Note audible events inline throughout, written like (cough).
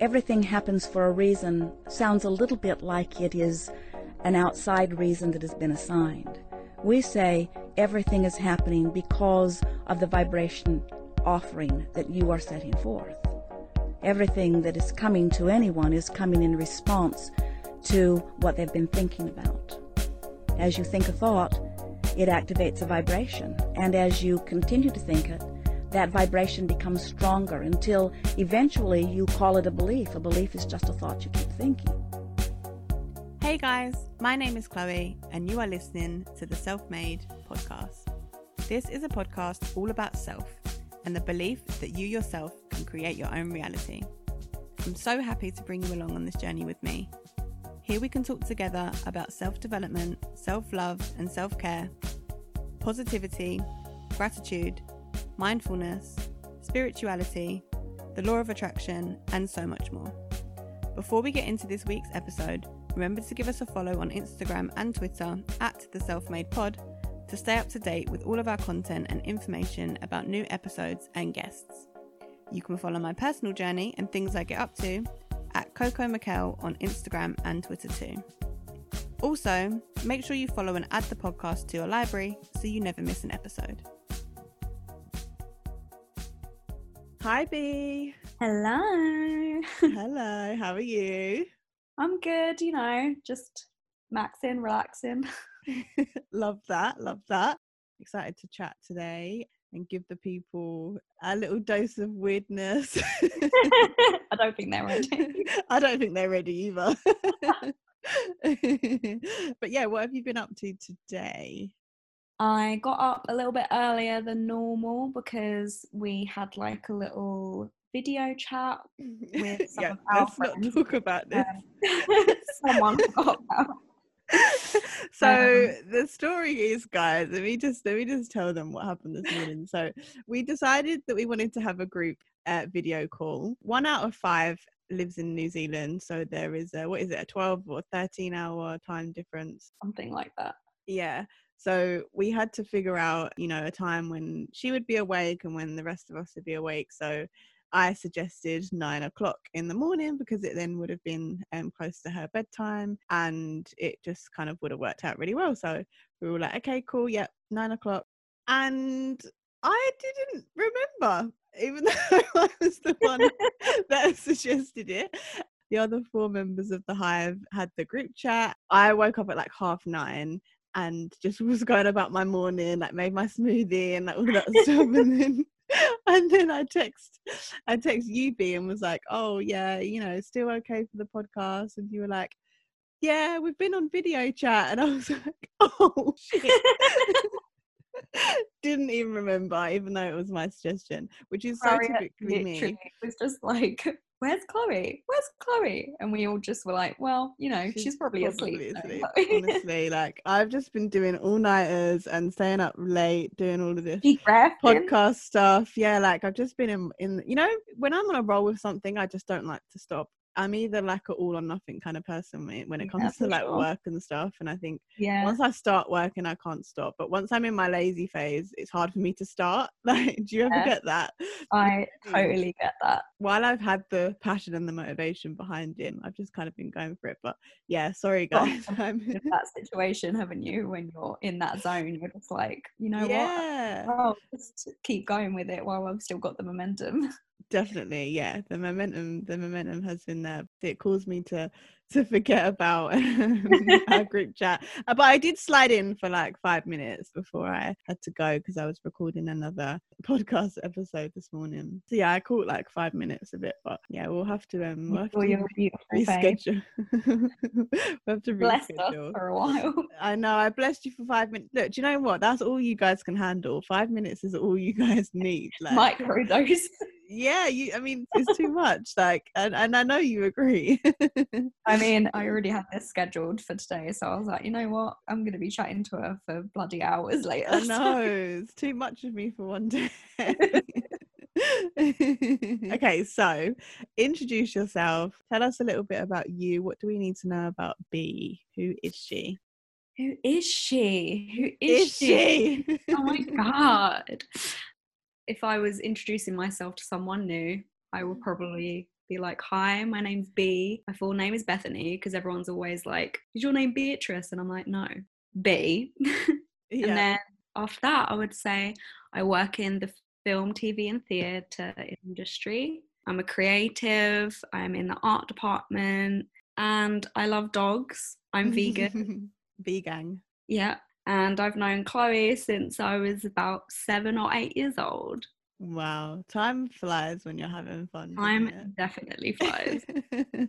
everything happens for a reason sounds a little bit like it is an outside reason that has been assigned. We say everything is happening because of the vibration offering that you are setting forth. Everything that is coming to anyone is coming in response to what they've been thinking about. As you think a thought, it activates a vibration, and as you continue to think it, that vibration becomes stronger until eventually you call it a belief. A belief is just a thought you keep thinking. Hey guys, my name is Chloe, and you are listening to the Self Made podcast. This is a podcast all about self and the belief that you yourself can create your own reality. I'm so happy to bring you along on this journey with me. Here we can talk together about self development, self love, and self care, positivity, gratitude, mindfulness, spirituality, the law of attraction, and so much more. Before we get into this week's episode, remember to give us a follow on Instagram and Twitter at the Self Made Pod to stay up to date with all of our content and information about new episodes and guests. You can follow my personal journey and things I get up to at Coco Mikel on Instagram and Twitter too. Also, make sure you follow and add the podcast to your library so you never miss an episode. Hi, B. Hello. Hello, how are you? I'm good, you know, just maxing, relaxing. (laughs) love that, love that. Excited to chat today and give the people a little dose of weirdness. (laughs) I don't think they're ready. (laughs) I don't think they're ready either. but yeah, what have you been up to today? I got up a little bit earlier than normal because we had like a little video chat (laughs) with some yeah, of our let's friends. not talk about this. Um, (laughs) someone forgot (laughs) so Um, the story is guys let me just let me just tell them what happened this morning so we decided that we wanted to have a group uh, video call one out of five lives in new zealand so there is a what is it a 12 or 13 hour time difference Something like that. yeah so we had to figure out you know a time when she would be awake and when the rest of us would be awake. So i suggested nine o'clock in the morning because it then would have been um, close to her bedtime and it just kind of would have worked out really well. So we were like okay cool yep nine o'clock. And i didn't remember even (laughs) though i was the one (laughs) that suggested it. The other four members of the hive had the group chat. I woke up at like half nine and just was going about my morning, like made my smoothie and like all that (laughs) stuff. And then and then I text I text you B and was like, Oh yeah, you know, still okay for the podcast. And you were like, Yeah, we've been on video chat. And I was (laughs) like, Oh shit. (laughs) Didn't even remember, even though it was my suggestion, which is so Sorry, typically me. was just like, "Where's Chloe? Where's Chloe?" And we all just were like, "Well, you know, she's, probably, asleep." asleep, (laughs) Honestly, like I've just been doing all nighters and staying up late, doing all of this Deep breath. in. podcast stuff. Yeah, like I've just been in, in you know, when I'm on a roll with something, I just don't like to stop. I'm either like an all or nothing kind of person when it, it Yeah, comes to like sure. work and stuff. And I think Yeah. once I start working, I can't stop. But once I'm in my lazy phase, it's hard for me to start. (laughs) Like, do you ever Yeah. get that? I totally get that. While I've had the passion and the motivation behind it, I've just kind of been going for it. But yeah, sorry guys. (laughs) I'm, in that situation, haven't you? When you're in that zone, you're just like, you know what? yeah. Oh, just keep going with it while I've still got the momentum. (laughs) definitely yeah the momentum the momentum has been there. It caused me to to forget about (laughs) our (laughs) group chat Uh, but i did slide in for like five minutes before i had to go because i was recording another (laughs) podcast episode this morning so yeah i caught like five minutes of it but yeah we'll have to um we'll have to reschedule we'll have to Blessed us reschedule for a while. I know. I blessed you for five minutes. Look, do you know what? That's all you guys can handle. Five minutes is all you guys need. Like, Microdose. yeah you i mean it's too much like and, and i know you agree I mean, (laughs) I already had this scheduled for today, so I was like, you know what? I'm going to be chatting to her for bloody hours (laughs) later. i know it's too much of me for one day (laughs) okay so introduce yourself tell us a little bit about you what do we need to know about b who is she Who is she? Who is, she? oh my god. If I was introducing myself to someone new, I would probably be like, "Hi, my name's B. My full name is Bethany," because everyone's always like, "Is your name Beatrice?" And I'm like, "No, B." (laughs) Yeah. And then after that, I would say I work in the film, TV, and theatre industry. I'm a creative. I'm in the art department, and I love dogs. I'm vegan. (laughs) Vegan. yeah, and I've known Chloe since I was about seven or eight years old. Wow. Time flies when you're having fun. Time definitely flies. (laughs)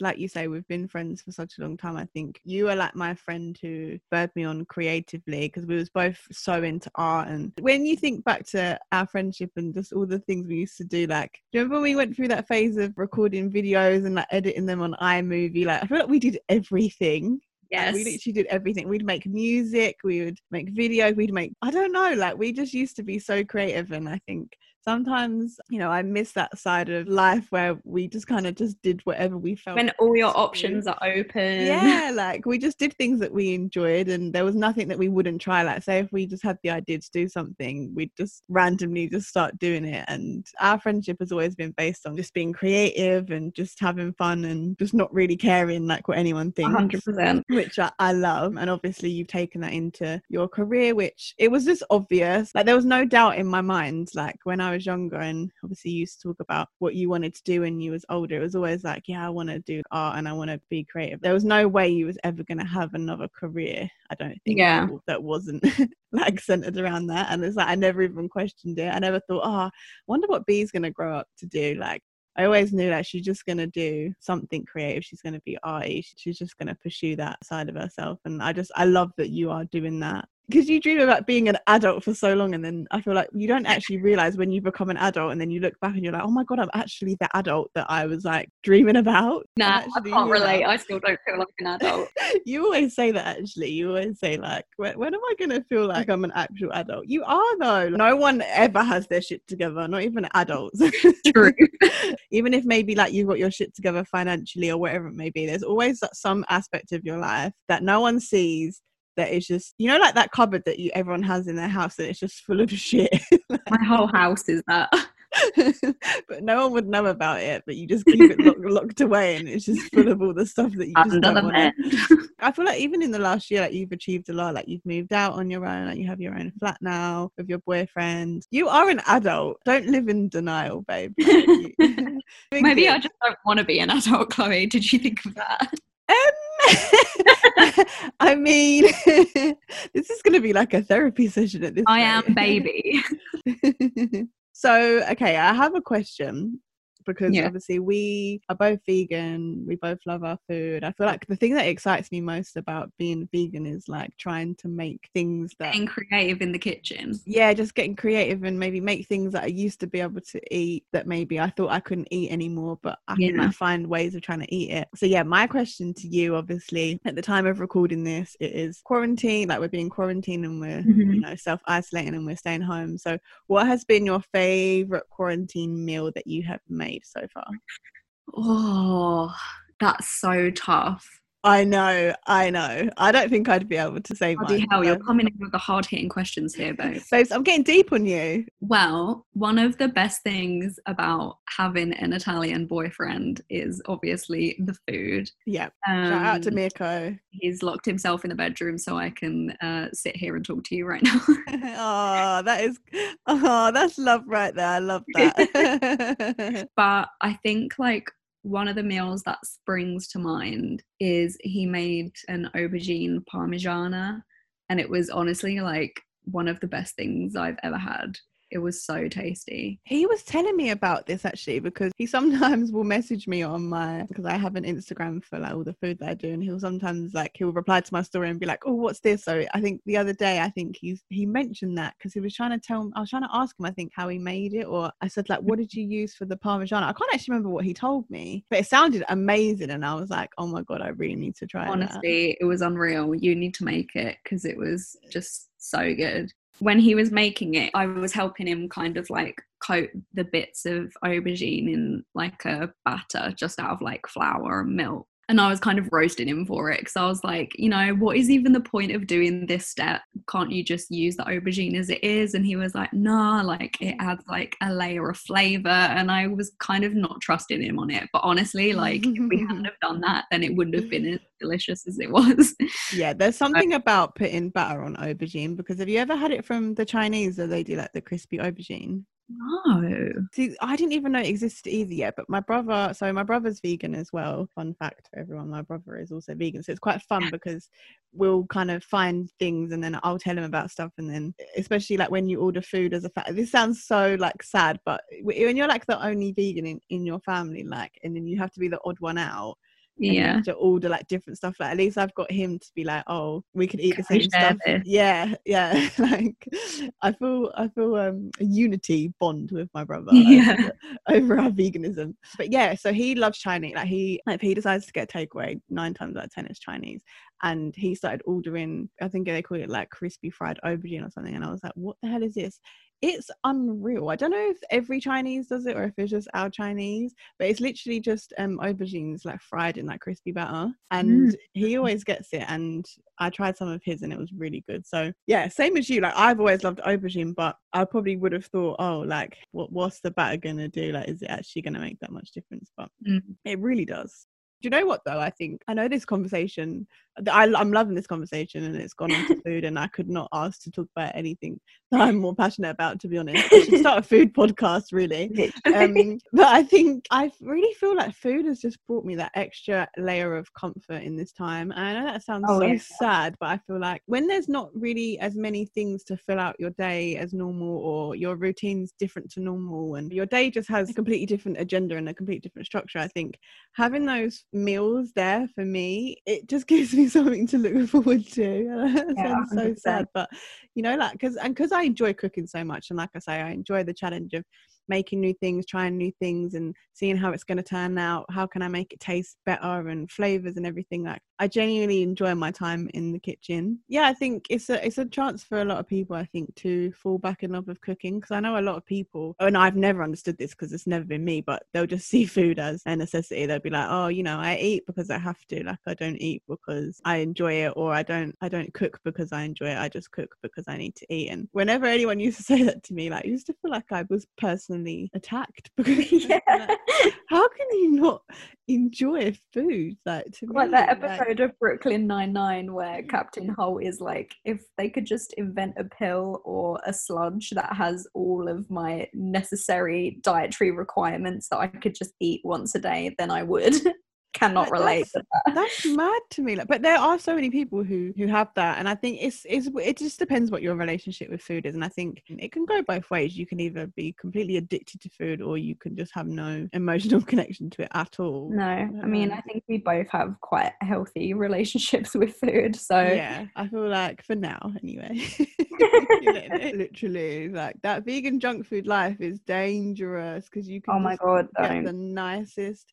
like you say, we've been friends for such a long time. I think you are like my friend who spurred me on creatively because we was both so into art. And when you think back to our friendship and just all the things we used to do, like, do you remember when we went through that phase of recording videos and like editing them on iMovie? Like, I feel like we did everything. Like, yes. we literally did everything. We'd make music, we would make videos, we'd make, I don't know, like we just used to be so creative. And I think sometimes, you know, I miss that side of life where we just kind of just did whatever we felt. when all your options are open. Yeah, (laughs) like we just did things that we enjoyed and there was nothing that we wouldn't try. Like, say, if we just had the idea to do something, we'd just randomly just start doing it. And our friendship has always been based on just being creative and just having fun and just not really caring like what anyone thinks hundred percent. which I, I love. And obviously, you've taken that into your career, which it was just obvious. Like, there was no doubt in my mind. Like, when I was younger, and obviously, you used to talk about what you wanted to do when you was older, it was always like, yeah, I want to do art and I want to be creative. There was no way you was ever going to have another career. I don't think. Yeah. that- wasn't (laughs) like centered around that. And it's like, I never even questioned it. I never thought, oh, I wonder what B's going to grow up to do. Like, I always knew that she's just going to do something creative. She's going to be arty. She's just going to pursue that side of herself. And I just, I love that you are doing that. Because you dream about being an adult for so long, and then I feel like you don't actually realize when you become an adult, and then you look back and you're like, oh my God, I'm actually the adult that I was like dreaming about. Nah, I can't relate. now." I still don't feel like an adult. (laughs) you always say that actually. You always say like, when, when am I going to feel like I'm an actual adult? You are though. No one ever has their shit together, not even adults. (laughs) True. (laughs) even if maybe like you've got your shit together financially or whatever it may be, there's always some aspect of your life that no one sees. That is just, you know, like that cupboard that you everyone has in their house, and it's just full of (laughs) shit. My whole house is that. (laughs) but no one would know about it. But you just keep it lock, (laughs) locked away, and it's just full of all the stuff that you just Under don't want. I feel like even in the last year, like you've achieved a lot. Like you've moved out on your own, like you have your own flat now with your boyfriend. You are an adult. Don't live in denial, babe. Like, you- Maybe. I just don't want to be an adult, Chloe. Did you think of that? Um, (laughs) I mean, (laughs) this is going to be like a therapy session at this. I am baby. (laughs) so, okay, I have a question because Yeah. obviously we are both vegan. We both love our food. I feel like the thing that excites me most about being vegan is like trying to make things that Being creative in the kitchen. yeah, just getting creative and maybe make things that I used to be able to eat that maybe I thought I couldn't eat anymore, but I can Yeah. find ways of trying to eat it. So yeah, my question to you, obviously, at the time of recording this, it is quarantine, like we're being quarantined and we're Mhm. you know self isolating and we're staying home. So what has been your favorite quarantine meal that you have made so far? Oh, that's so tough. I know, I know. I don't think I'd be able to say Bloody mine. hell, you're coming in with the hard hitting questions here, babe. (laughs) Babes, I'm getting deep on you. Well, one of the best things about having an Italian boyfriend is obviously the food. Yeah. Shout out to Um, Mirko. He's locked himself in the bedroom so I can uh, sit here and talk to you right (laughs) now. (laughs) oh, that is oh, that's love right there. I love that. but I think like one of the meals that springs to mind is he made an aubergine parmigiana and it was honestly like one of the best things I've ever had. It was so tasty. he was telling me about this actually because he sometimes will message me on my because I have an Instagram for like all the food that I do and he'll sometimes like he'll reply to my story and be like, Oh, what's this? So I think the other day I think he's he mentioned that because he was trying to tell I was trying to ask him I think how he made it or I said like what did you use for the Parmesan? I can't actually remember what he told me, but it sounded amazing and I was like, Oh my god, I really need to try that. Honestly, it was unreal. You need to make it because it was just so good. When he was making it, I was helping him kind of like coat the bits of aubergine in like a batter just out of like flour and milk. And I was kind of roasting him for it because I was like, you know, what is even the point of doing this step? Can't you just use the aubergine as it is? And he was like, nah, like it adds like a layer of flavor. And I was kind of not trusting him on it. But honestly, like if we hadn't have done that, then it wouldn't have been as (laughs) delicious as it was. Yeah, there's (laughs) something about putting butter on aubergine because have you ever had it from the Chinese that they do like the crispy aubergine? No. See, I didn't even know it existed either yet. But my brother, so my brother's vegan as well. Fun fact for everyone: my brother is also vegan, so it's quite fun because we'll kind of find things, and then I'll tell him about stuff, and then especially like when you order food as a fact, this sounds so like sad, but when you're like the only vegan in in your family, like, and then you have to be the odd one out yeah. to order like different stuff like at least i've got him to be like oh we could eat Can the same stuff. this? yeah yeah (laughs) like i feel i feel um a unity bond with my brother (laughs) Yeah. over, over our veganism. But yeah so he loves chinese like he like if he decides to get takeaway nine times out of ten it's chinese. And he started ordering i think they call it like crispy fried aubergine or something and i was like what the hell is this it's unreal. I don't know if every Chinese does it or if it's just our Chinese, but it's literally just um aubergines like fried in that crispy batter. And he always gets it. And I tried some of his and it was really good. So yeah, same as you. Like I've always loved aubergine, but I probably would have thought, oh, like what what's the batter gonna do? Like, is it actually gonna make that much difference? But Mm. it really does. Do you know what though? I think I know this conversation. I, I'm loving this conversation, and it's gone into (laughs) food, and I could not ask to talk about anything that I'm more passionate about. To be honest, I should start a food (laughs) podcast, really. Um, but I think I really feel like food has just brought me that extra layer of comfort in this time. And I know that sounds Oh, so yeah. sad, but I feel like when there's not really as many things to fill out your day as normal, or your routine's different to normal, and your day just has a completely different agenda and a completely different structure, I think having those meals there for me, it just (laughs) gives me something to look forward to. (laughs) that Yeah, sounds so 100%. sad, but you know, like because and because I enjoy cooking so much, and like I say, I enjoy the challenge of making new things, trying new things, and seeing how it's going to turn out. How can I make it taste better and flavors and everything? Like I genuinely enjoy my time in the kitchen. Yeah, I think it's a it's a chance for a lot of people. I think to fall back in love with cooking because I know a lot of people, Oh, and I've never understood this because it's never been me, but they'll just (laughs) see food as a necessity. They'll be like, oh, you know, I eat because I have to. Like I don't eat because I enjoy it, or I don't I don't cook because I enjoy it. I just cook because I need to eat. And whenever anyone (laughs) used to say that to me, like I used to feel like I was personally attacked (laughs) because yeah. how can you not enjoy food? Like to like me, that episode of Brooklyn Nine Nine where Captain Holt is like, if they could just invent a pill or a sludge that has all of my necessary dietary requirements that I could just eat once a day, then I would. (laughs) Cannot relate to that. that's mad to me like but there are so many people who who have that and i think it's it's it just depends what your relationship with food is and i think it can go both ways you can either be completely addicted to food or you can just have no (laughs) emotional connection to it at all No, I mean, Um, I think we both have quite healthy (laughs) relationships with food. So yeah i feel like for now anyway (laughs) literally like that vegan junk food life is dangerous because you can oh my god, get the nicest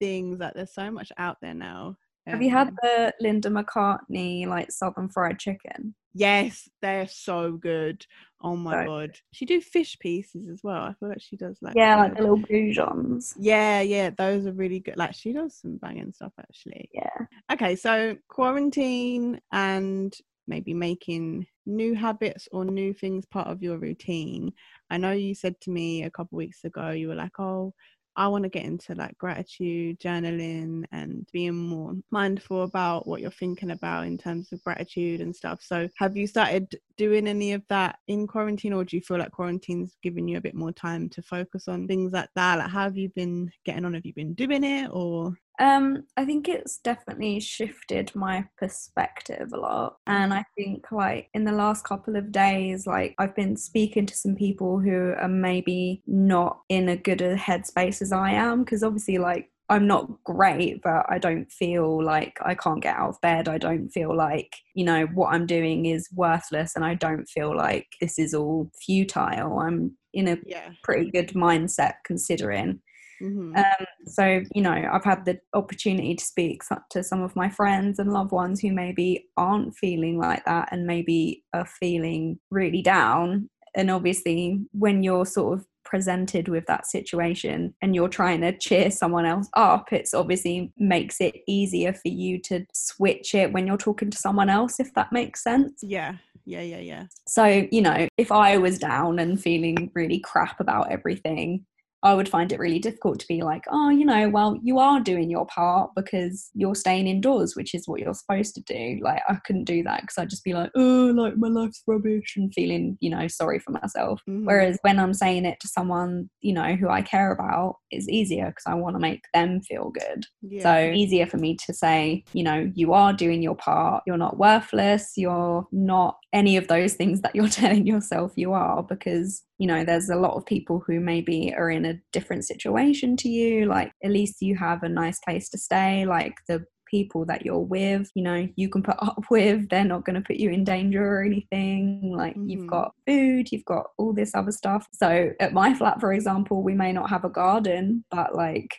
things like there's so much out there now Have you had Um, the Linda McCartney like Southern fried chicken? Yes, they're so good. Oh my So god. She do fish pieces as well. I feel like she does like Yeah, like the little goujons. Yeah, yeah, those are really good. Like she does some banging stuff actually. Yeah. Okay, so quarantine and maybe making new habits or new things part of your routine. I know you said to me a couple weeks ago you were like, "Oh, I want to get into like gratitude journaling and being more mindful about what you're thinking about in terms of gratitude and stuff. So, have you started doing any of that in quarantine, or do you feel like quarantine's giving you a bit more time to focus on things like that? Like, how have you been getting on? Have you been doing it, or Um, I think it's definitely shifted my perspective a lot. And I think like in the last couple of days, like I've been speaking to some people who are maybe not in a good a headspace as I am. Cause obviously like I'm not great, but I don't feel like I can't get out of bed. I don't feel like, you know, what I'm doing is worthless and I don't feel like this is all futile. I'm in a yeah? pretty good mindset considering. Hmm Um, so, you know, I've had the opportunity to speak to some of my friends and loved ones who maybe aren't feeling like that and maybe are feeling really down. And obviously, when you're sort of presented with that situation and you're trying to cheer someone else up, it's obviously makes it easier for you to switch it when you're talking to someone else, if that makes sense. Yeah. Yeah, yeah, yeah. So, you know, if I was down and feeling really crap about everything, I would find it really difficult to be like, oh, you know, well, you are doing your part because you're staying indoors, which is what you're supposed to do. Like, I couldn't do that because I'd just be like, oh, like my life's rubbish and feeling, you know, sorry for myself. Mm-hmm. Whereas when I'm saying it to someone, you know, who I care about, it's easier because I want to make them feel good. Yeah. So, easier for me to say, you know, you are doing your part. You're not worthless. You're not any of those things that you're (laughs) telling yourself you are because you know there's a lot of people who maybe are in a different situation to you like at least you have a nice place to stay like the people that you're with you know you can put (laughs) up with they're not going to put you in danger or anything like mm-hmm. you've got food you've got all this other stuff so at my flat for example we may not have a garden but like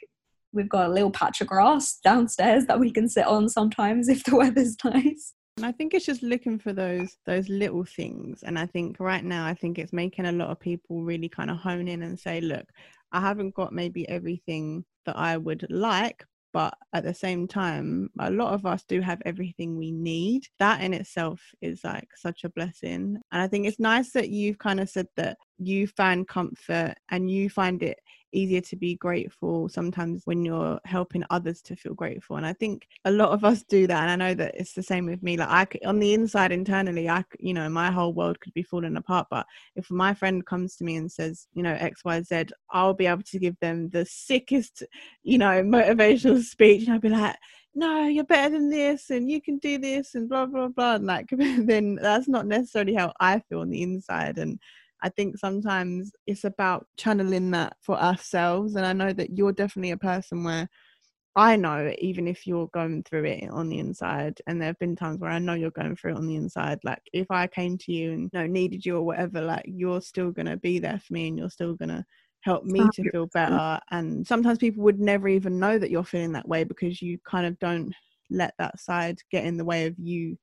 we've got a little patch of grass downstairs that we can sit on sometimes if the (laughs) weather's nice and I think it's just looking for those those little things. And I think right now, I think it's making a lot of people really kind of hone in and say, look, I haven't got maybe everything that I would like, but at the same time a lot of us do have everything we need that in itself is like such a blessing and i think it's nice that you've kind of said that you find comfort and you find it easier to be grateful sometimes when you're helping others to feel grateful. And i think a lot of us do that and i know that it's the same with me. Like i on the inside internally i you know my whole world could be falling apart but if my friend comes to me and says you know xyz i'll be able to give them the sickest you know (laughs) motivational speech and i'll be like no, you're better than this and you can do this and blah blah blah and like (laughs) then that's not necessarily how I feel on the inside and I think sometimes it's about channeling that for ourselves. And I know that you're definitely a person where I know, even if you're going through it on the inside, and there have been times where I know you're going through it on the inside, like if I came to you and you know, needed you or whatever, like you're still going to be there for me and you're still going to help me to feel better. And sometimes people would never even know that you're feeling that way because you kind of don't let that side get in the way of you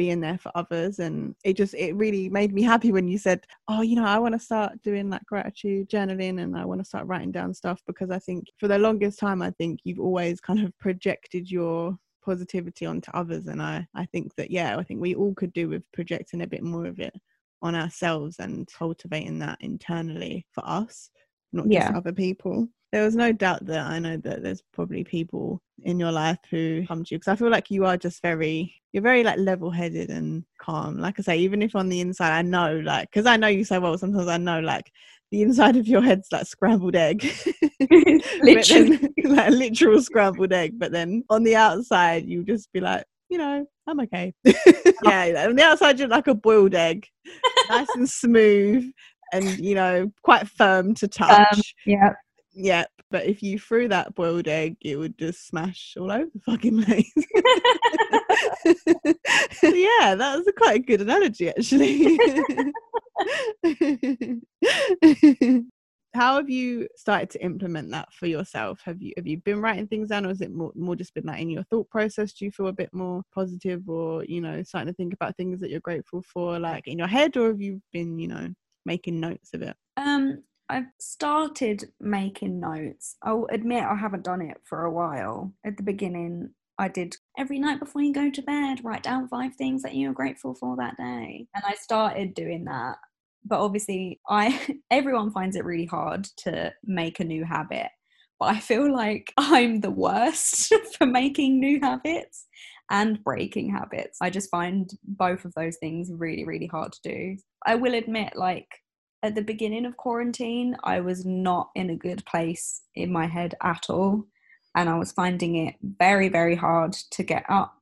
being there for others and it just it really made me happy when you said oh you know i want to start doing that gratitude journaling and i want to start writing down stuff because i think for the longest time i think you've always kind of projected your positivity onto others and i i think that yeah i think we all could do with projecting a bit more of it on ourselves and cultivating that internally for us not just yeah. other people there was no doubt that I know that there's probably people in your life who come to you because I feel like you are just very you're very like level headed and calm. Like I say, even if on the inside I know like because I know you so well, sometimes I know like the inside of your head's like scrambled egg, (laughs) (laughs) literally then, (laughs) like a literal scrambled egg. But then on the outside, you just be like, you know, I'm okay. yeah, on the outside you're like a boiled egg, nice and smooth, and you know quite firm to touch. Um, yeah yeah, but if you threw that boiled egg, it would just smash all over the fucking place. (laughs) yeah, that was a quite a good analogy, actually. (laughs) How have you started to implement that for yourself? Have you have you been writing things down, or has it more, more just been like in your thought process? Do you feel a bit more positive, or you know, starting to think about things that you're grateful for, like in your head, or have you been, you know, making notes of it? Um, I've started making notes. I'll admit I haven't done it for a while. At the beginning, I did every night before you go to bed, write down five things that you're grateful for that day. And I started doing that. But obviously, I (laughs) everyone finds it really hard to make a new habit. But I feel like I'm the worst (laughs) for making new habits and breaking habits. I just find both of those things really, really hard to do. I will admit, like, at the beginning of quarantine, I was not in a good place in my head at all. And I was finding it very, very hard to get up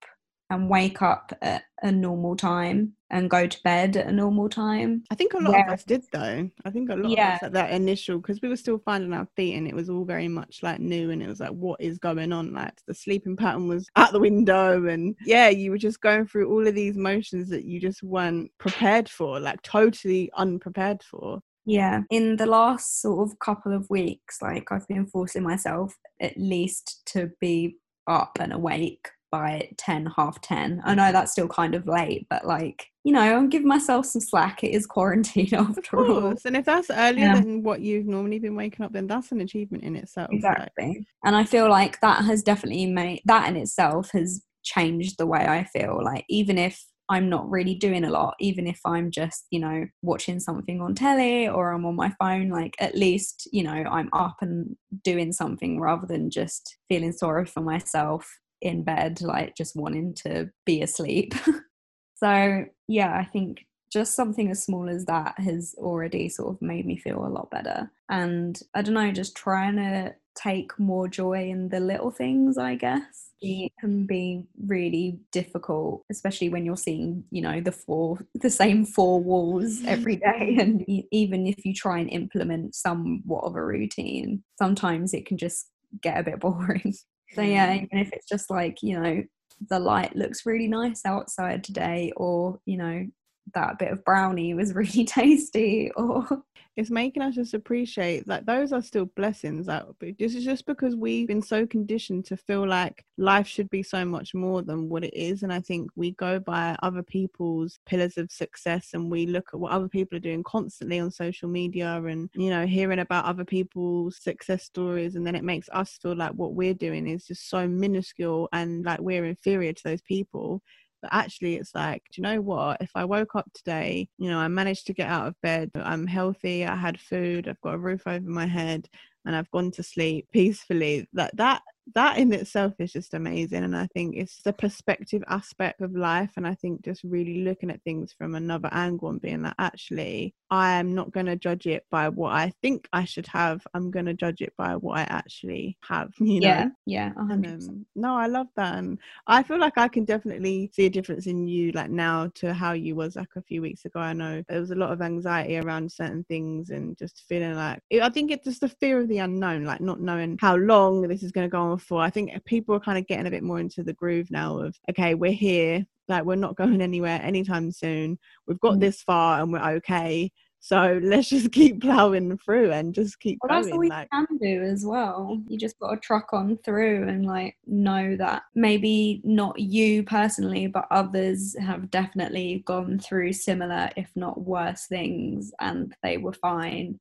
and wake up at a normal time and go to bed at a normal time. I think a lot of us did though. I think a lot yeah. of us at that initial because we were still finding our feet and it was all very much like new and it was like what is going on? Like the sleeping pattern was (laughs) out the window and yeah, you were just going through all of these motions that you just weren't prepared for, like totally unprepared for. Yeah, in the last sort of couple of weeks, like I've been forcing myself at least to be up and awake by 10 half 10 i know mm-hmm. that's still kind of late but like you know i'm giving myself some slack. It is quarantine (laughs) after all. and if that's earlier yeah. than what you've normally been waking up then that's an achievement in itself exactly. Like. and i feel like that has definitely made that in itself has changed the way i feel. Like even if I'm not really doing a lot, even if I'm just, you know, watching something on telly or I'm on my phone, like at least, you know, I'm up and doing something rather than just feeling sorry for myself in bed, like just wanting to be asleep. (laughs) so, yeah, I think just something as small as that has already sort of made me feel a lot better. And I don't know, just trying to take more joy in the little things, I guess. It can be really difficult, especially when you're seeing, you know, the four, the same four walls every (laughs) day. And even if you try and implement somewhat of a routine, sometimes it can just get a bit (laughs) boring. So, yeah, mm. even if it's just like, you know, the light looks really nice outside today, or, you know, that bit of brownie was really (laughs) tasty or it's making us just appreciate that those are still blessings that this is just because we've been so conditioned to feel like life should be so much more than what it is. And i think we go by other people's pillars of success and we look at what other people are doing constantly on social media and you know hearing about other people's success stories. And then it makes us feel like what we're doing is just so minuscule and like we're inferior to those people but actually, it's like, do you know what? If I woke up today, you know, I managed to get out of bed, I'm healthy, I had food, I've got a roof over my head, and I've gone to sleep peacefully, that that that in itself is just amazing and i think it's the perspective aspect of life and i think just really looking at things from another angle and being like actually i am not going to judge it by what i think i should have i'm going to judge it by what i actually have (laughs) you yeah know? yeah and, um, no i love that and i feel like i can definitely see a difference in you like now to how you was like a few weeks ago i know there was a lot of anxiety around certain things and just feeling like i think it's just the fear of the unknown like not knowing how long this is going to go on for. I think people are kind of getting a bit more into the groove now of, okay, we're here, like we're not going (laughs) anywhere anytime soon. We've got mm. this far and we're okay. So (laughs) let's just keep plowing through and just keep well, going. That's all we like, can do as well. You just got to truck on through and like know that maybe not you personally, but others have definitely gone through similar, if not worse, things, and they were fine.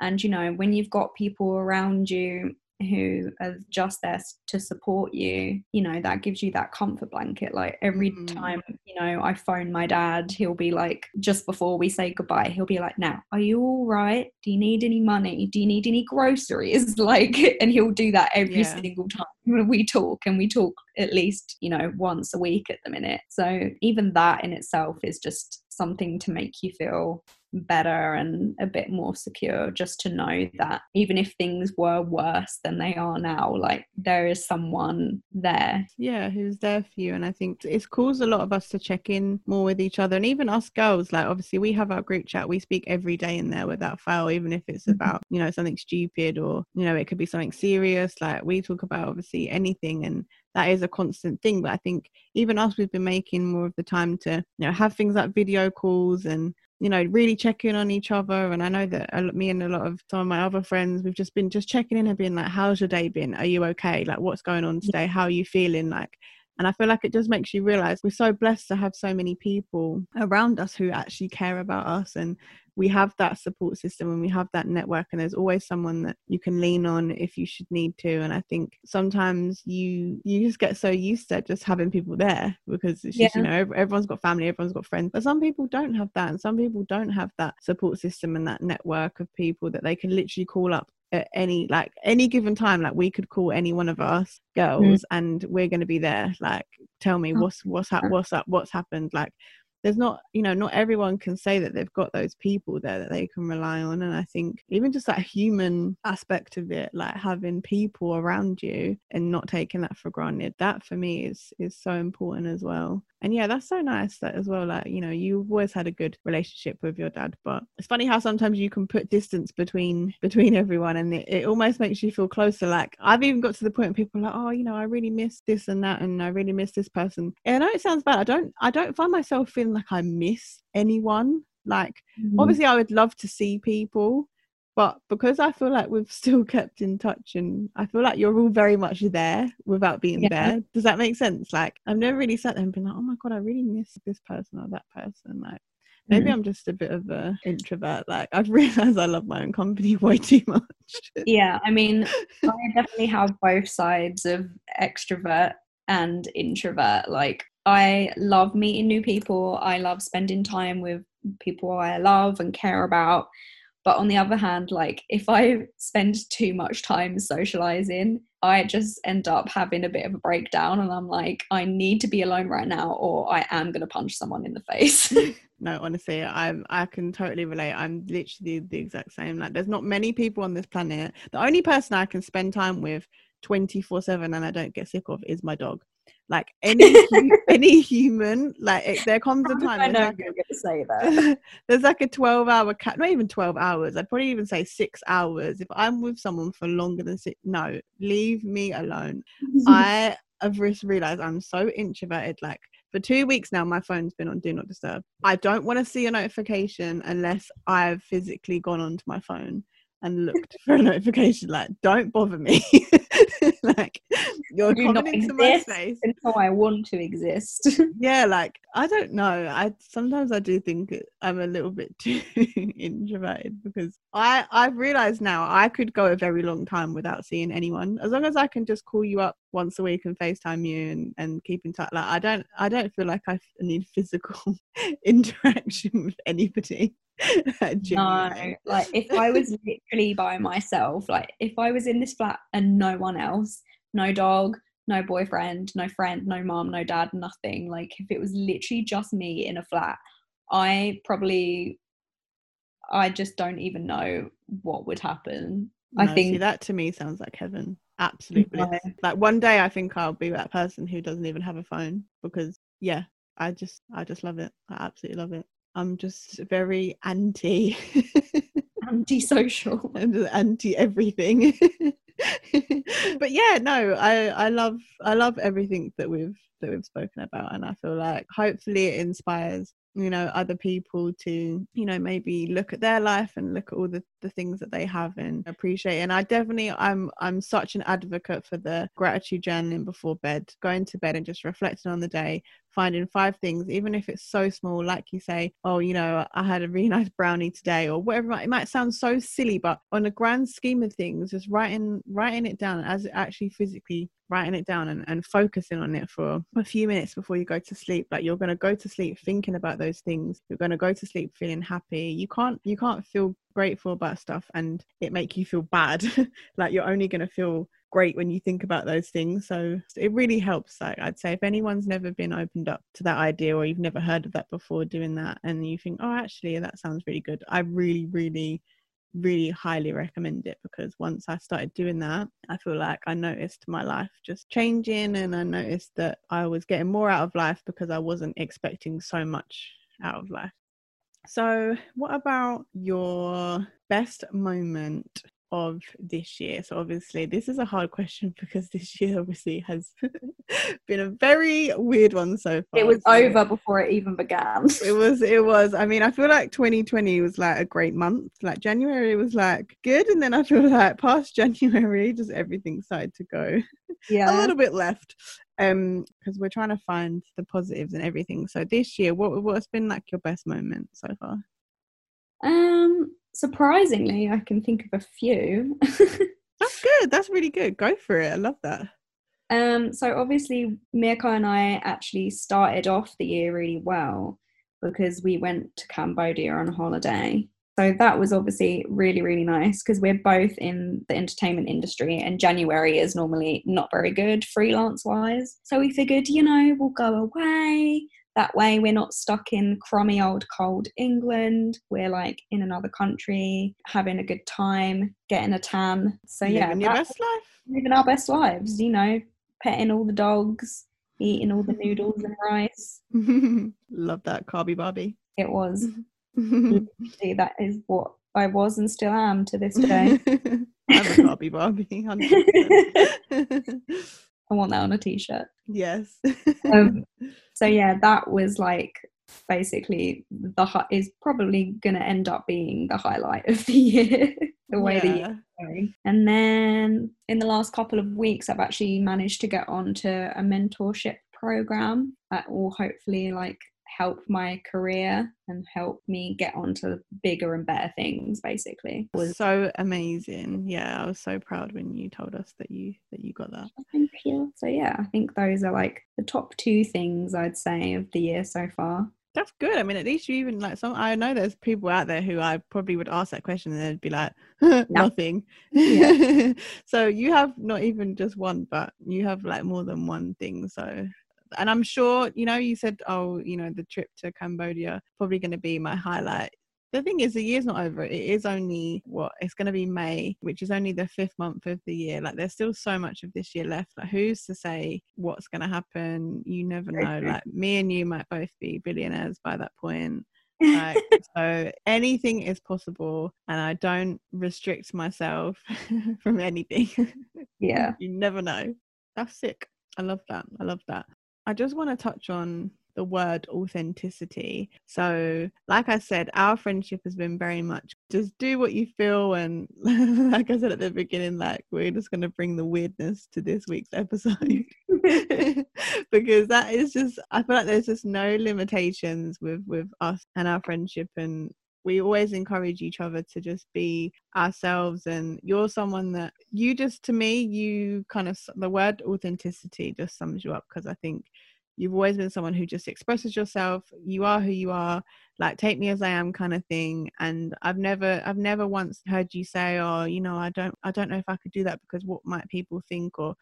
And you know, when you've got people around you who are just there to support you you know that gives you that comfort blanket. Like every mm. time you know i phone my dad he'll be like just before we say goodbye he'll be like now are you all right? Do you need any money? Do you need any groceries? (laughs) Like and he'll do that every yeah. single time (laughs) we talk and we talk at least you know once a week at the minute. So even that in itself is just something to make you feel better and a bit more secure just to know that even if things were worse than they are now like there is someone there yeah who's there for you and i think it's caused a lot of us to check in more with each other and even us girls like obviously we have our group chat we speak every day in there without fail even if it's mm-hmm. about you know something stupid or you know it could be something serious like we talk about obviously anything and that is a constant thing but i think even us we've been making more of the time to you know have things like video calls and you know really checking on each other. And i know that me and a lot of some of my other friends we've just been just checking in and being like how's your day been? Are you okay? Like what's going on today? How are you feeling? Like and I feel like it just makes you realize we're so blessed to have so many people around us who actually care about us. And we have that support system and we have that network and there's always someone that you can lean on if you should need to. And i think sometimes you you just get so used to just having people there because it's just yeah. you know everyone's got family everyone's got friends. But some people don't have that and some people don't have that support system and that network of people that they can literally call up at any like any given time like we could call any one of us mm. girls mm. and we're going to be there like tell me oh. what's what's ha- what's up what's happened like there's not you know not everyone can say that they've got those people there that they can rely on and i think even just that human aspect of it like having people around you and not taking that for granted that for me is is so important as well. And yeah that's so nice that as well like you know you've always had a good relationship with your dad but it's funny how sometimes you can put distance between (laughs) between everyone and it, it almost makes you feel closer. Like i've even got to the point where people are like oh you know i really miss this and that and i really miss this person. And i know it sounds bad i don't i don't find myself feeling like i miss anyone like mm-hmm. obviously i would love to see people but because I feel like we've (laughs) still kept in touch and I feel like you're all very much there without being yeah. there. Does that make sense? Like I've never really sat there and been like, oh my god, I really miss this person or that person. Like maybe mm. I'm just a bit of an introvert. Like I've (laughs) realized I love my own company (laughs) way too much. yeah, I mean, I definitely have both sides of extrovert and introvert. Like I love meeting new people. I love spending time with people I love and care about. But on the other hand, like if I spend too much time socializing, I just end up having a bit of a breakdown and I'm like, I need to be alone right now or I am going to punch someone in the face. (laughs) no, honestly, I'm I can totally relate. I'm literally the exact same. Like there's not many people on this planet. The only person I can spend time with 24/7 and I don't get sick of is my dog like any any human like it, there comes a (laughs) time I know like, you're gonna say that. (laughs) there's like a 12 hour cat not even 12 hours I'd probably even say six hours. If I'm with someone for longer than six no leave me alone. (laughs) I have just realized I'm so introverted like for two weeks now my phone's been on do not disturb. I don't want to see a notification unless I've physically gone onto my phone and looked for a notification like don't bother me (laughs) like you're Do coming into my space until I want to exist. (laughs) Yeah like I don't know. I sometimes I do think I'm a little bit (laughs) too introverted because I I've realized now I could go a very long time without seeing anyone. As long as I can just call you up once a week and FaceTime you and, and keep in touch like I don't I don't feel like I need physical interaction with anybody (laughs) no, like if I was literally by myself, like if I was in this flat and no one else, no dog, no boyfriend, no friend, no mom, no dad, nothing, like if it was literally just me in a flat, I probably, I just don't even know what would happen. No, I think see, that to me sounds like heaven. Absolutely. No. Like one day I think I'll be that person who doesn't even have a phone because yeah, I just I just love it. I absolutely love it. I'm just very anti. (laughs) Anti-social. (laughs) And anti everything. (laughs) but yeah, no, I I love I love everything that we've that we've spoken about. And I feel like hopefully it inspires you know other people to you know maybe look at their life and look at all the, the things that they have and appreciate. And i definitely i'm i'm such an advocate for the gratitude journaling before bed going to bed and just reflecting on the day finding five things even if it's so small like you say oh you know i had a really (laughs) nice brownie today or whatever it might sound so silly but on a grand scheme of things just writing writing it down as actually physically writing it down and, and focusing on it for a few minutes before you go to sleep like you're going to go to sleep thinking about those things. You're going to go to sleep feeling happy. You can't you can't feel grateful about stuff and it make you feel bad. (laughs) Like you're only going to feel great when you think about those things so it really helps like i'd say if anyone's never been opened up to that idea or you've never heard of that before doing that and you think oh actually that sounds really good i really really really highly recommend it because once I started doing that, I feel like I noticed my life just changing and I noticed that I was getting more out of life because I wasn't expecting so much out of life. So, what about your best moment of this year? So obviously this is a hard question (laughs) because this year obviously has (laughs) been a very weird one so far. It was so over before it even began. (laughs) it was it was. I mean, I feel like 2020 was like a great month. Like January was like good and then I feel like past January just everything started to go. Yeah. a little bit left. Um because we're trying to find the positives and everything. So this year what what's been like your best moment so far? Um surprisingly, I can think of a few. (laughs) That's good. That's really good. Go for it. I love that. Um, so obviously, Mirko and I actually started off the year really well because we went to Cambodia on holiday. So that was obviously really, really nice because we're both in the entertainment industry and January is normally not very good freelance wise. So we figured, you know, we'll go away, that way, we're not stuck in crummy old cold England. We're like in another country, having a good time, getting a tan. So yeah, living your best life. Living our best lives, you know, petting all the dogs, eating all the noodles and rice. (laughs) Love that carby barbie. It was. (laughs) that is what I was and still am to this day. (laughs) I'm a carby barbie. I want that on a t-shirt. Yes. um, so yeah, that was like basically the hi- is probably going to end up being the highlight of the year (laughs) the way the Yeah. year going. And then in the last couple of weeks, I've actually managed to get onto a mentorship program that will hopefully like help my career and help me get onto bigger and better things basically was so amazing. Yeah, I was so proud when you told us that you that you got that. thank you so yeah i think those are like the top two things i'd say of the year so far That's good. I mean, at least you even like some. I know there's people out there who I probably would ask that question and they'd be like, (laughs) nothing. (laughs) So you have not even just one, but you have like more than one thing. So, and I'm sure you know. You said, oh, you know, the trip to Cambodia probably going to be my highlight. The thing is, the year's not over. It is only what it's going to be May, which is only the fifth month of the year. Like, there's still so much of this year left. Like, who's to say what's going to happen? You never know. Like, me and you might both be billionaires by that point. Like, (laughs) so anything is possible, and I don't restrict myself (laughs) from anything. yeah (laughs) you never know. That's sick. I love that. I love that. I just want to touch on the word authenticity. So, like I said, our friendship has been very much just do what you feel. And (laughs) like I said at the beginning, like we're just going to bring the weirdness to this week's episode (laughs) because that is just, I feel like there's just no limitations with, with us and our friendship. And we always encourage each other to just be ourselves and you're someone that you just to me you kind of the word authenticity just sums you up because i think you've always been someone who just expresses yourself you are who you are like take me as i am kind of thing and i've never i've never once heard you say oh you know i don't i don't know if i could do that because what might people think or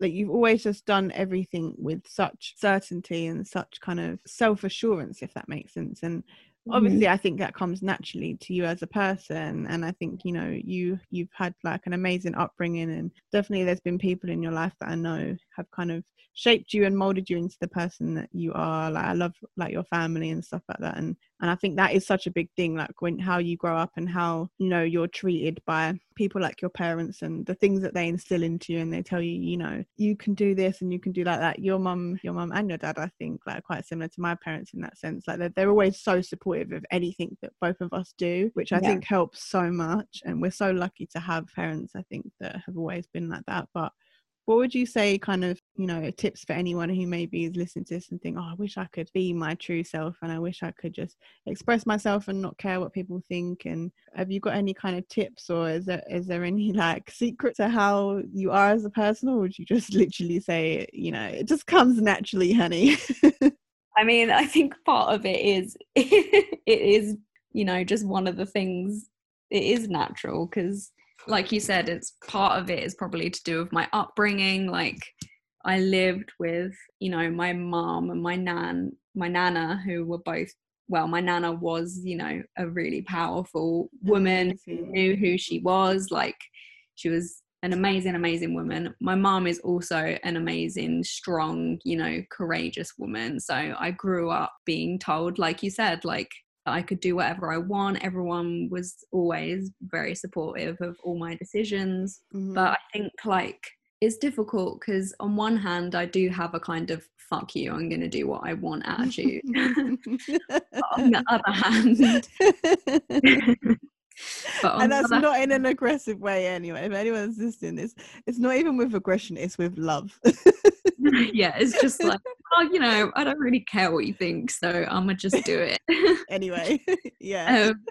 like you've always just done everything with such certainty and such kind of self-assurance if that makes sense and Mm-hmm. obviously i think that comes naturally to you as a person and i think you know you you've had like an amazing upbringing and definitely there's been people in your life that i know have kind of shaped you and molded you into the person that you are. Like i love like your family and stuff like that and and i think that is such a big thing like when how you grow up and how you know you're treated by people like your parents and the things that they instill into you and they tell you you know you can do this and you can do like that. Your mum your mum and your dad i think like quite similar to my parents in that sense. Like they're, they're always so supportive of anything that both of us do which i Yeah. think helps so much. And we're so lucky to have parents i think that have always been like that. But what would you say kind of you know tips for anyone who maybe is listening to this and think oh i wish i could be my true self and i wish i could just express myself and not care what people think and have you got any kind of tips or is there is there any (laughs) like secret to how you are as a person or would you just (laughs) literally say you know it just comes naturally honey. (laughs) I mean, I think part of it is it is, you know, just one of the things it is natural because like you said, it's part of it is probably to do with my upbringing. Like I lived with, you know, my mom and my nan, my nana, who were both well, my nana was, you know, a really powerful woman who knew who she was. Like she was an amazing, amazing woman. My mom is also an amazing, strong, you know, courageous woman. So I grew up being told, like you said, like I could do whatever I want. Everyone was always very supportive of all my decisions. Mhm. But I think like it's difficult because on one hand I do have a kind of fuck you, I'm gonna do what I want attitude. (laughs) (laughs) On the other hand, (laughs) and that's other not in an aggressive way anyway if anyone's listening this it's not even with aggression it's with love (laughs) yeah, it's just like, (laughs) oh, you know, I don't really care what you think, so I'm gonna just do it. (laughs) anyway yeah um,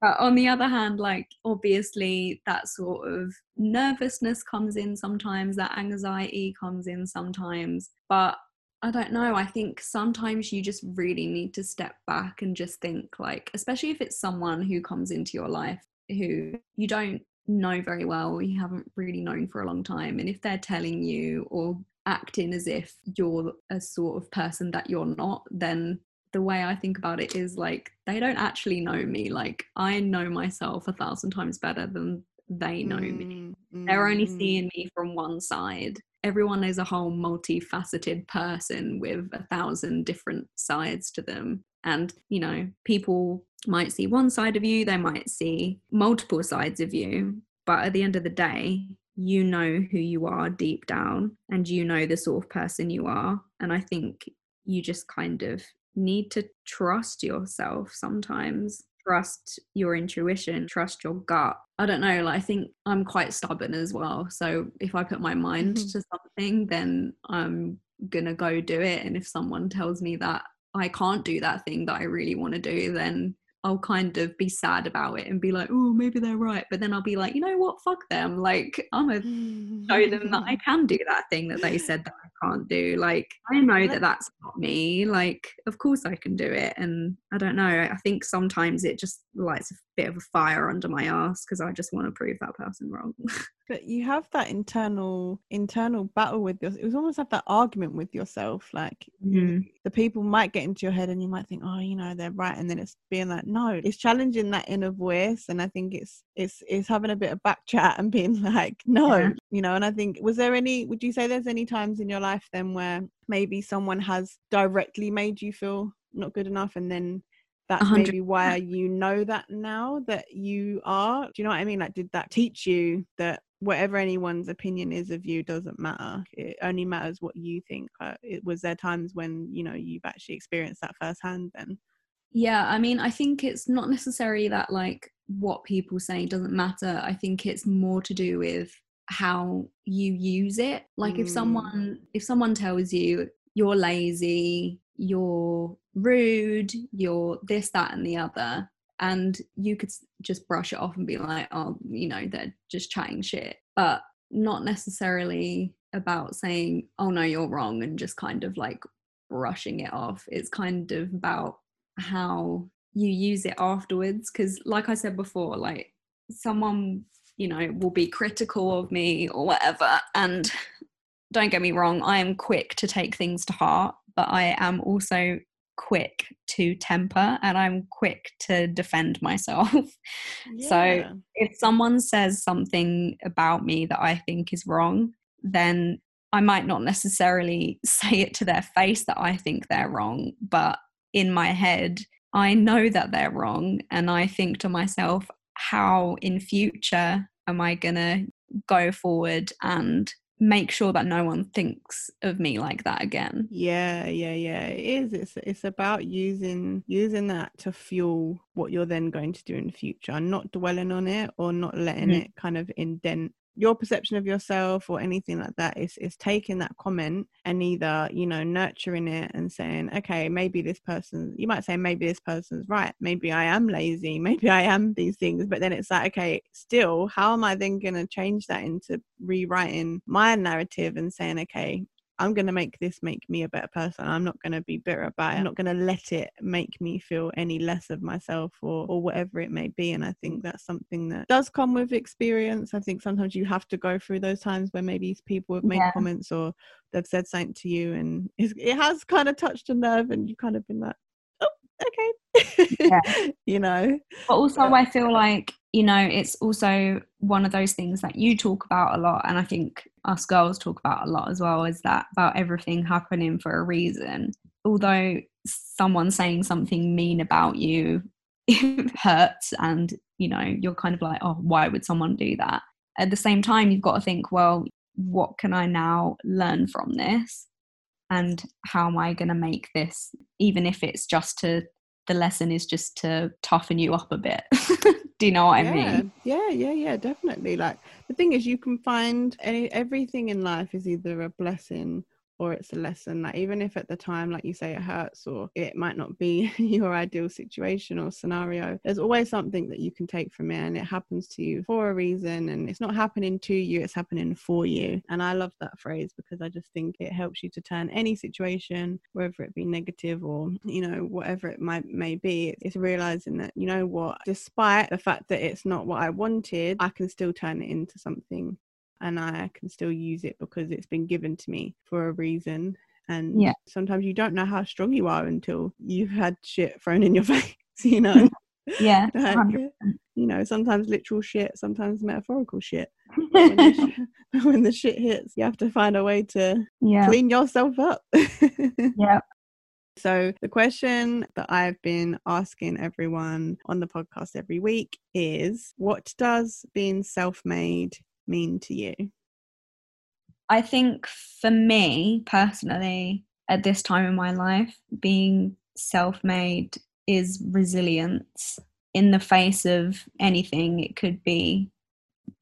but on the other hand, like obviously that sort of nervousness comes in sometimes, that anxiety comes in sometimes. But I don't know. I think sometimes you just really need to step back and just think, like, especially if it's someone who comes into your life who you don't know very well, or you haven't really known for a long time. And if they're telling you or acting as if you're a sort of person that you're not, then the way I think about it is like they don't actually know me. Like I know myself a thousand times better than they know me. Mm, They're only mm. seeing me from one side. Everyone is a whole multifaceted person with a thousand different sides to them. And, you know, people might see one side of you, they might see multiple sides of you. But at the end of the day, you know who you are deep down and you know the sort of person you are. And I think you just kind of need to trust yourself sometimes trust your intuition trust your gut. I don't know like i think i'm quite stubborn as well. So if i put my mind Mm-hmm. to something then i'm gonna go do it. And if someone tells me that i can't do that thing that i really want to do then i'll kind of be sad about it and be like oh maybe they're right but then i'll be like you know what fuck them like i'm gonna (laughs) show them that I can do that thing that they said that I can't do. Like, I know that that's not me. Like, of course I can do it. And I don't know. I think sometimes it just lights a bit of a fire under my ass because I just want to prove that person wrong. (laughs) but you have that internal internal battle with your it was almost like that argument with yourself like Mhm. the people might get into your head and you might think oh you know they're right and then it's being like no it's challenging that inner voice and i think it's it's it's having a bit of back chat and being (laughs) like no Yeah. you know and i think was there any would you say there's any times in your life then where maybe someone has directly made you feel not good enough and then that's hundred maybe why you know that now that you are do you know what i mean like did that teach you that whatever anyone's opinion is of you doesn't matter it only matters what you think uh, it was there times when you know you've actually experienced that firsthand then Yeah, I mean, I think it's not necessarily that like what people say doesn't matter. I think it's more to do with how you use it. Like if Mm. someone if someone tells you you're lazy, you're rude, you're this that and the other and you could just brush it off and be like, "Oh, you know, they're just chatting shit." But not necessarily about saying, "Oh no, you're wrong," and just kind of like brushing it off. It's kind of about how you use it afterwards because like i said before like someone you know will be critical of me or whatever and don't get me wrong i am quick to take things to heart but i am also quick to temper and i'm quick to defend myself (laughs) So, if someone says something about me that I think is wrong, then I might not necessarily (laughs) say it to their face that I think they're wrong, but in my head, I know that they're wrong. And I think to myself, how in future am I going to go forward and make sure that no one thinks of me like that again? yeah yeah yeah it is it's it's about using using that to fuel what you're then going to do in the future and not dwelling on it or not letting Mhm. it kind of indent your perception of yourself or anything like that is is taking that comment and either you know nurturing it and saying okay maybe this person you might say maybe this person's right. Maybe i am lazy. (laughs) Maybe i am these things. But then it's like okay still how am i then going to change that into rewriting my narrative and saying okay I'm going to make this make me a better person. I'm not going to be bitter about it. I'm not going to let it make me feel any less of myself or, or whatever it may be. And I think that's something that does come with experience. I think sometimes you have to go through those times where maybe people have made Yeah. comments or they've said something to you and it's, it has kind of touched a nerve and you've kind of been like, oh, okay. Yeah. (laughs) you know? But also, But- I feel like, you know, it's also one of those things that you talk about a lot. And I think us girls talk about a lot as well is that about everything happening for a reason. Although someone saying something mean about you (laughs) hurts and, you know, you're kind of like, oh, why would someone do that? At the same time, you've got to think, well, what can I now learn from this? And how am I going to make this, even if it's just to the lesson is just to toughen you up a bit. (laughs) Do you know what yeah, I mean? Yeah, yeah, yeah, definitely. Like the thing is, you can find any everything in life is either a blessing or it's a lesson. Like even if at the time, like you say, it hurts or it might not be (laughs) your ideal situation or scenario, there's always something that you can take from it, and it happens to you for a reason. And it's not happening to you; it's happening for you. And I love that phrase because I just think it helps you to turn any situation, whether it be negative or you know whatever it might may be. It's realizing that you know what, despite the fact that it's not what I wanted, I can still turn it into something and I can still use it because it's been given to me for a reason. And Yeah. sometimes you don't know how strong you are until you've had shit thrown in your (laughs) face, you know? (laughs) Yeah, (laughs) Like, you know, sometimes literal shit, sometimes metaphorical shit. When the, sh- when the shit hits, you have to find a way to yeah, clean yourself up. yeah. So, the question that I've been asking everyone on the podcast every week is what does being self made mean to you? I think for me personally, at this time in my life, being self made is resilience in the face of anything. It could be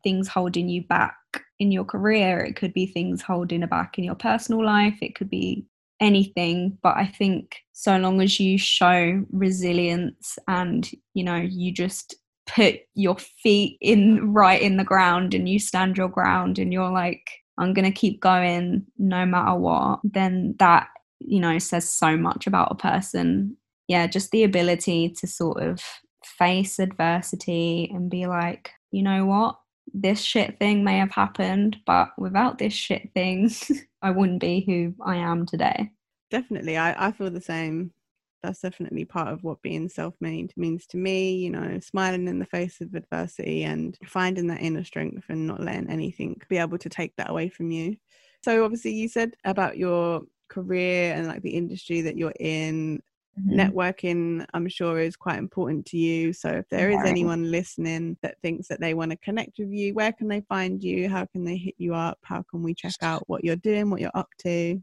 things holding you back in your career, it could be things holding you back in your personal life, it could be anything. But I think so long as you show resilience and, you know, you just put your feet in right in the ground and you stand your ground and you're like, I'm going to keep going no matter what, then that, you know, says so much about a person. Yeah, just the ability to sort of face adversity and be like, you know what? This shit thing may have happened, but without this shit thing, (laughs) I wouldn't be who I am today. Definitely. I, I feel the same. That's definitely part of what being self made means to me, you know, smiling in the face of adversity and finding that inner strength and not letting anything be able to take that away from you. So, obviously, you said about your career and like the industry that you're in Mm-hmm. Networking, I'm sure, is quite important to you. So, if there is anyone listening that thinks that they want to connect with you, where can they find you? How can they hit you up? How can we check out what you're doing, what you're up to?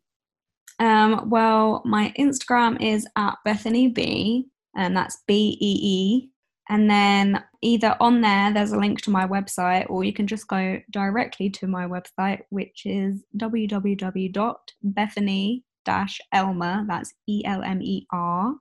Um, well, my Instagram is at Bethany Bee, and that's B E E. And then either on there, there's a link to my website, or you can just go directly to my website, which is www.bethany elmer that's e-l-m-e-r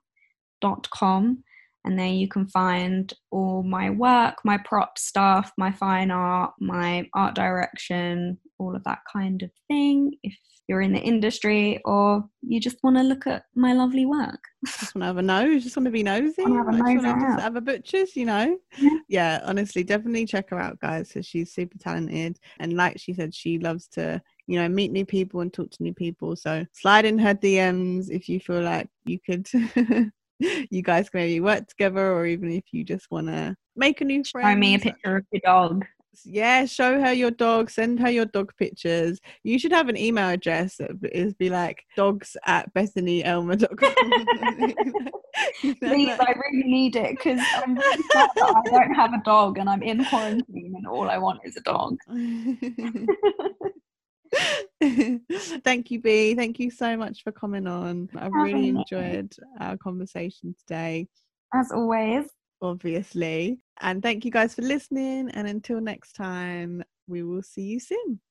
dot com and there you can find all my work my prop stuff my fine art my art direction all of that kind of thing if you're in the industry or you just want to look at my lovely work just want to have a nose just want to be nosy want to have a, nose have a butcher's you know yeah. yeah honestly definitely check her out guys because she's super talented and like she said she loves to you know, meet new people and talk to new people. So slide in her DMs if you feel like you could (laughs) you guys can maybe work together or even if you just wanna make a new friend. Show me a picture of your dog. Yeah, show her your dog, send her your dog pictures. You should have an email address that is be like dogs at bethanyelmer.com. (laughs) Please, I really need it because I'm really sad that I don't have a dog and I'm in quarantine and all I want is a dog. (laughs) Thank you, B. Thank you so much for coming on. I've really enjoyed our conversation today. As always. Obviously. And thank you guys for listening. And until next time, we will see you soon.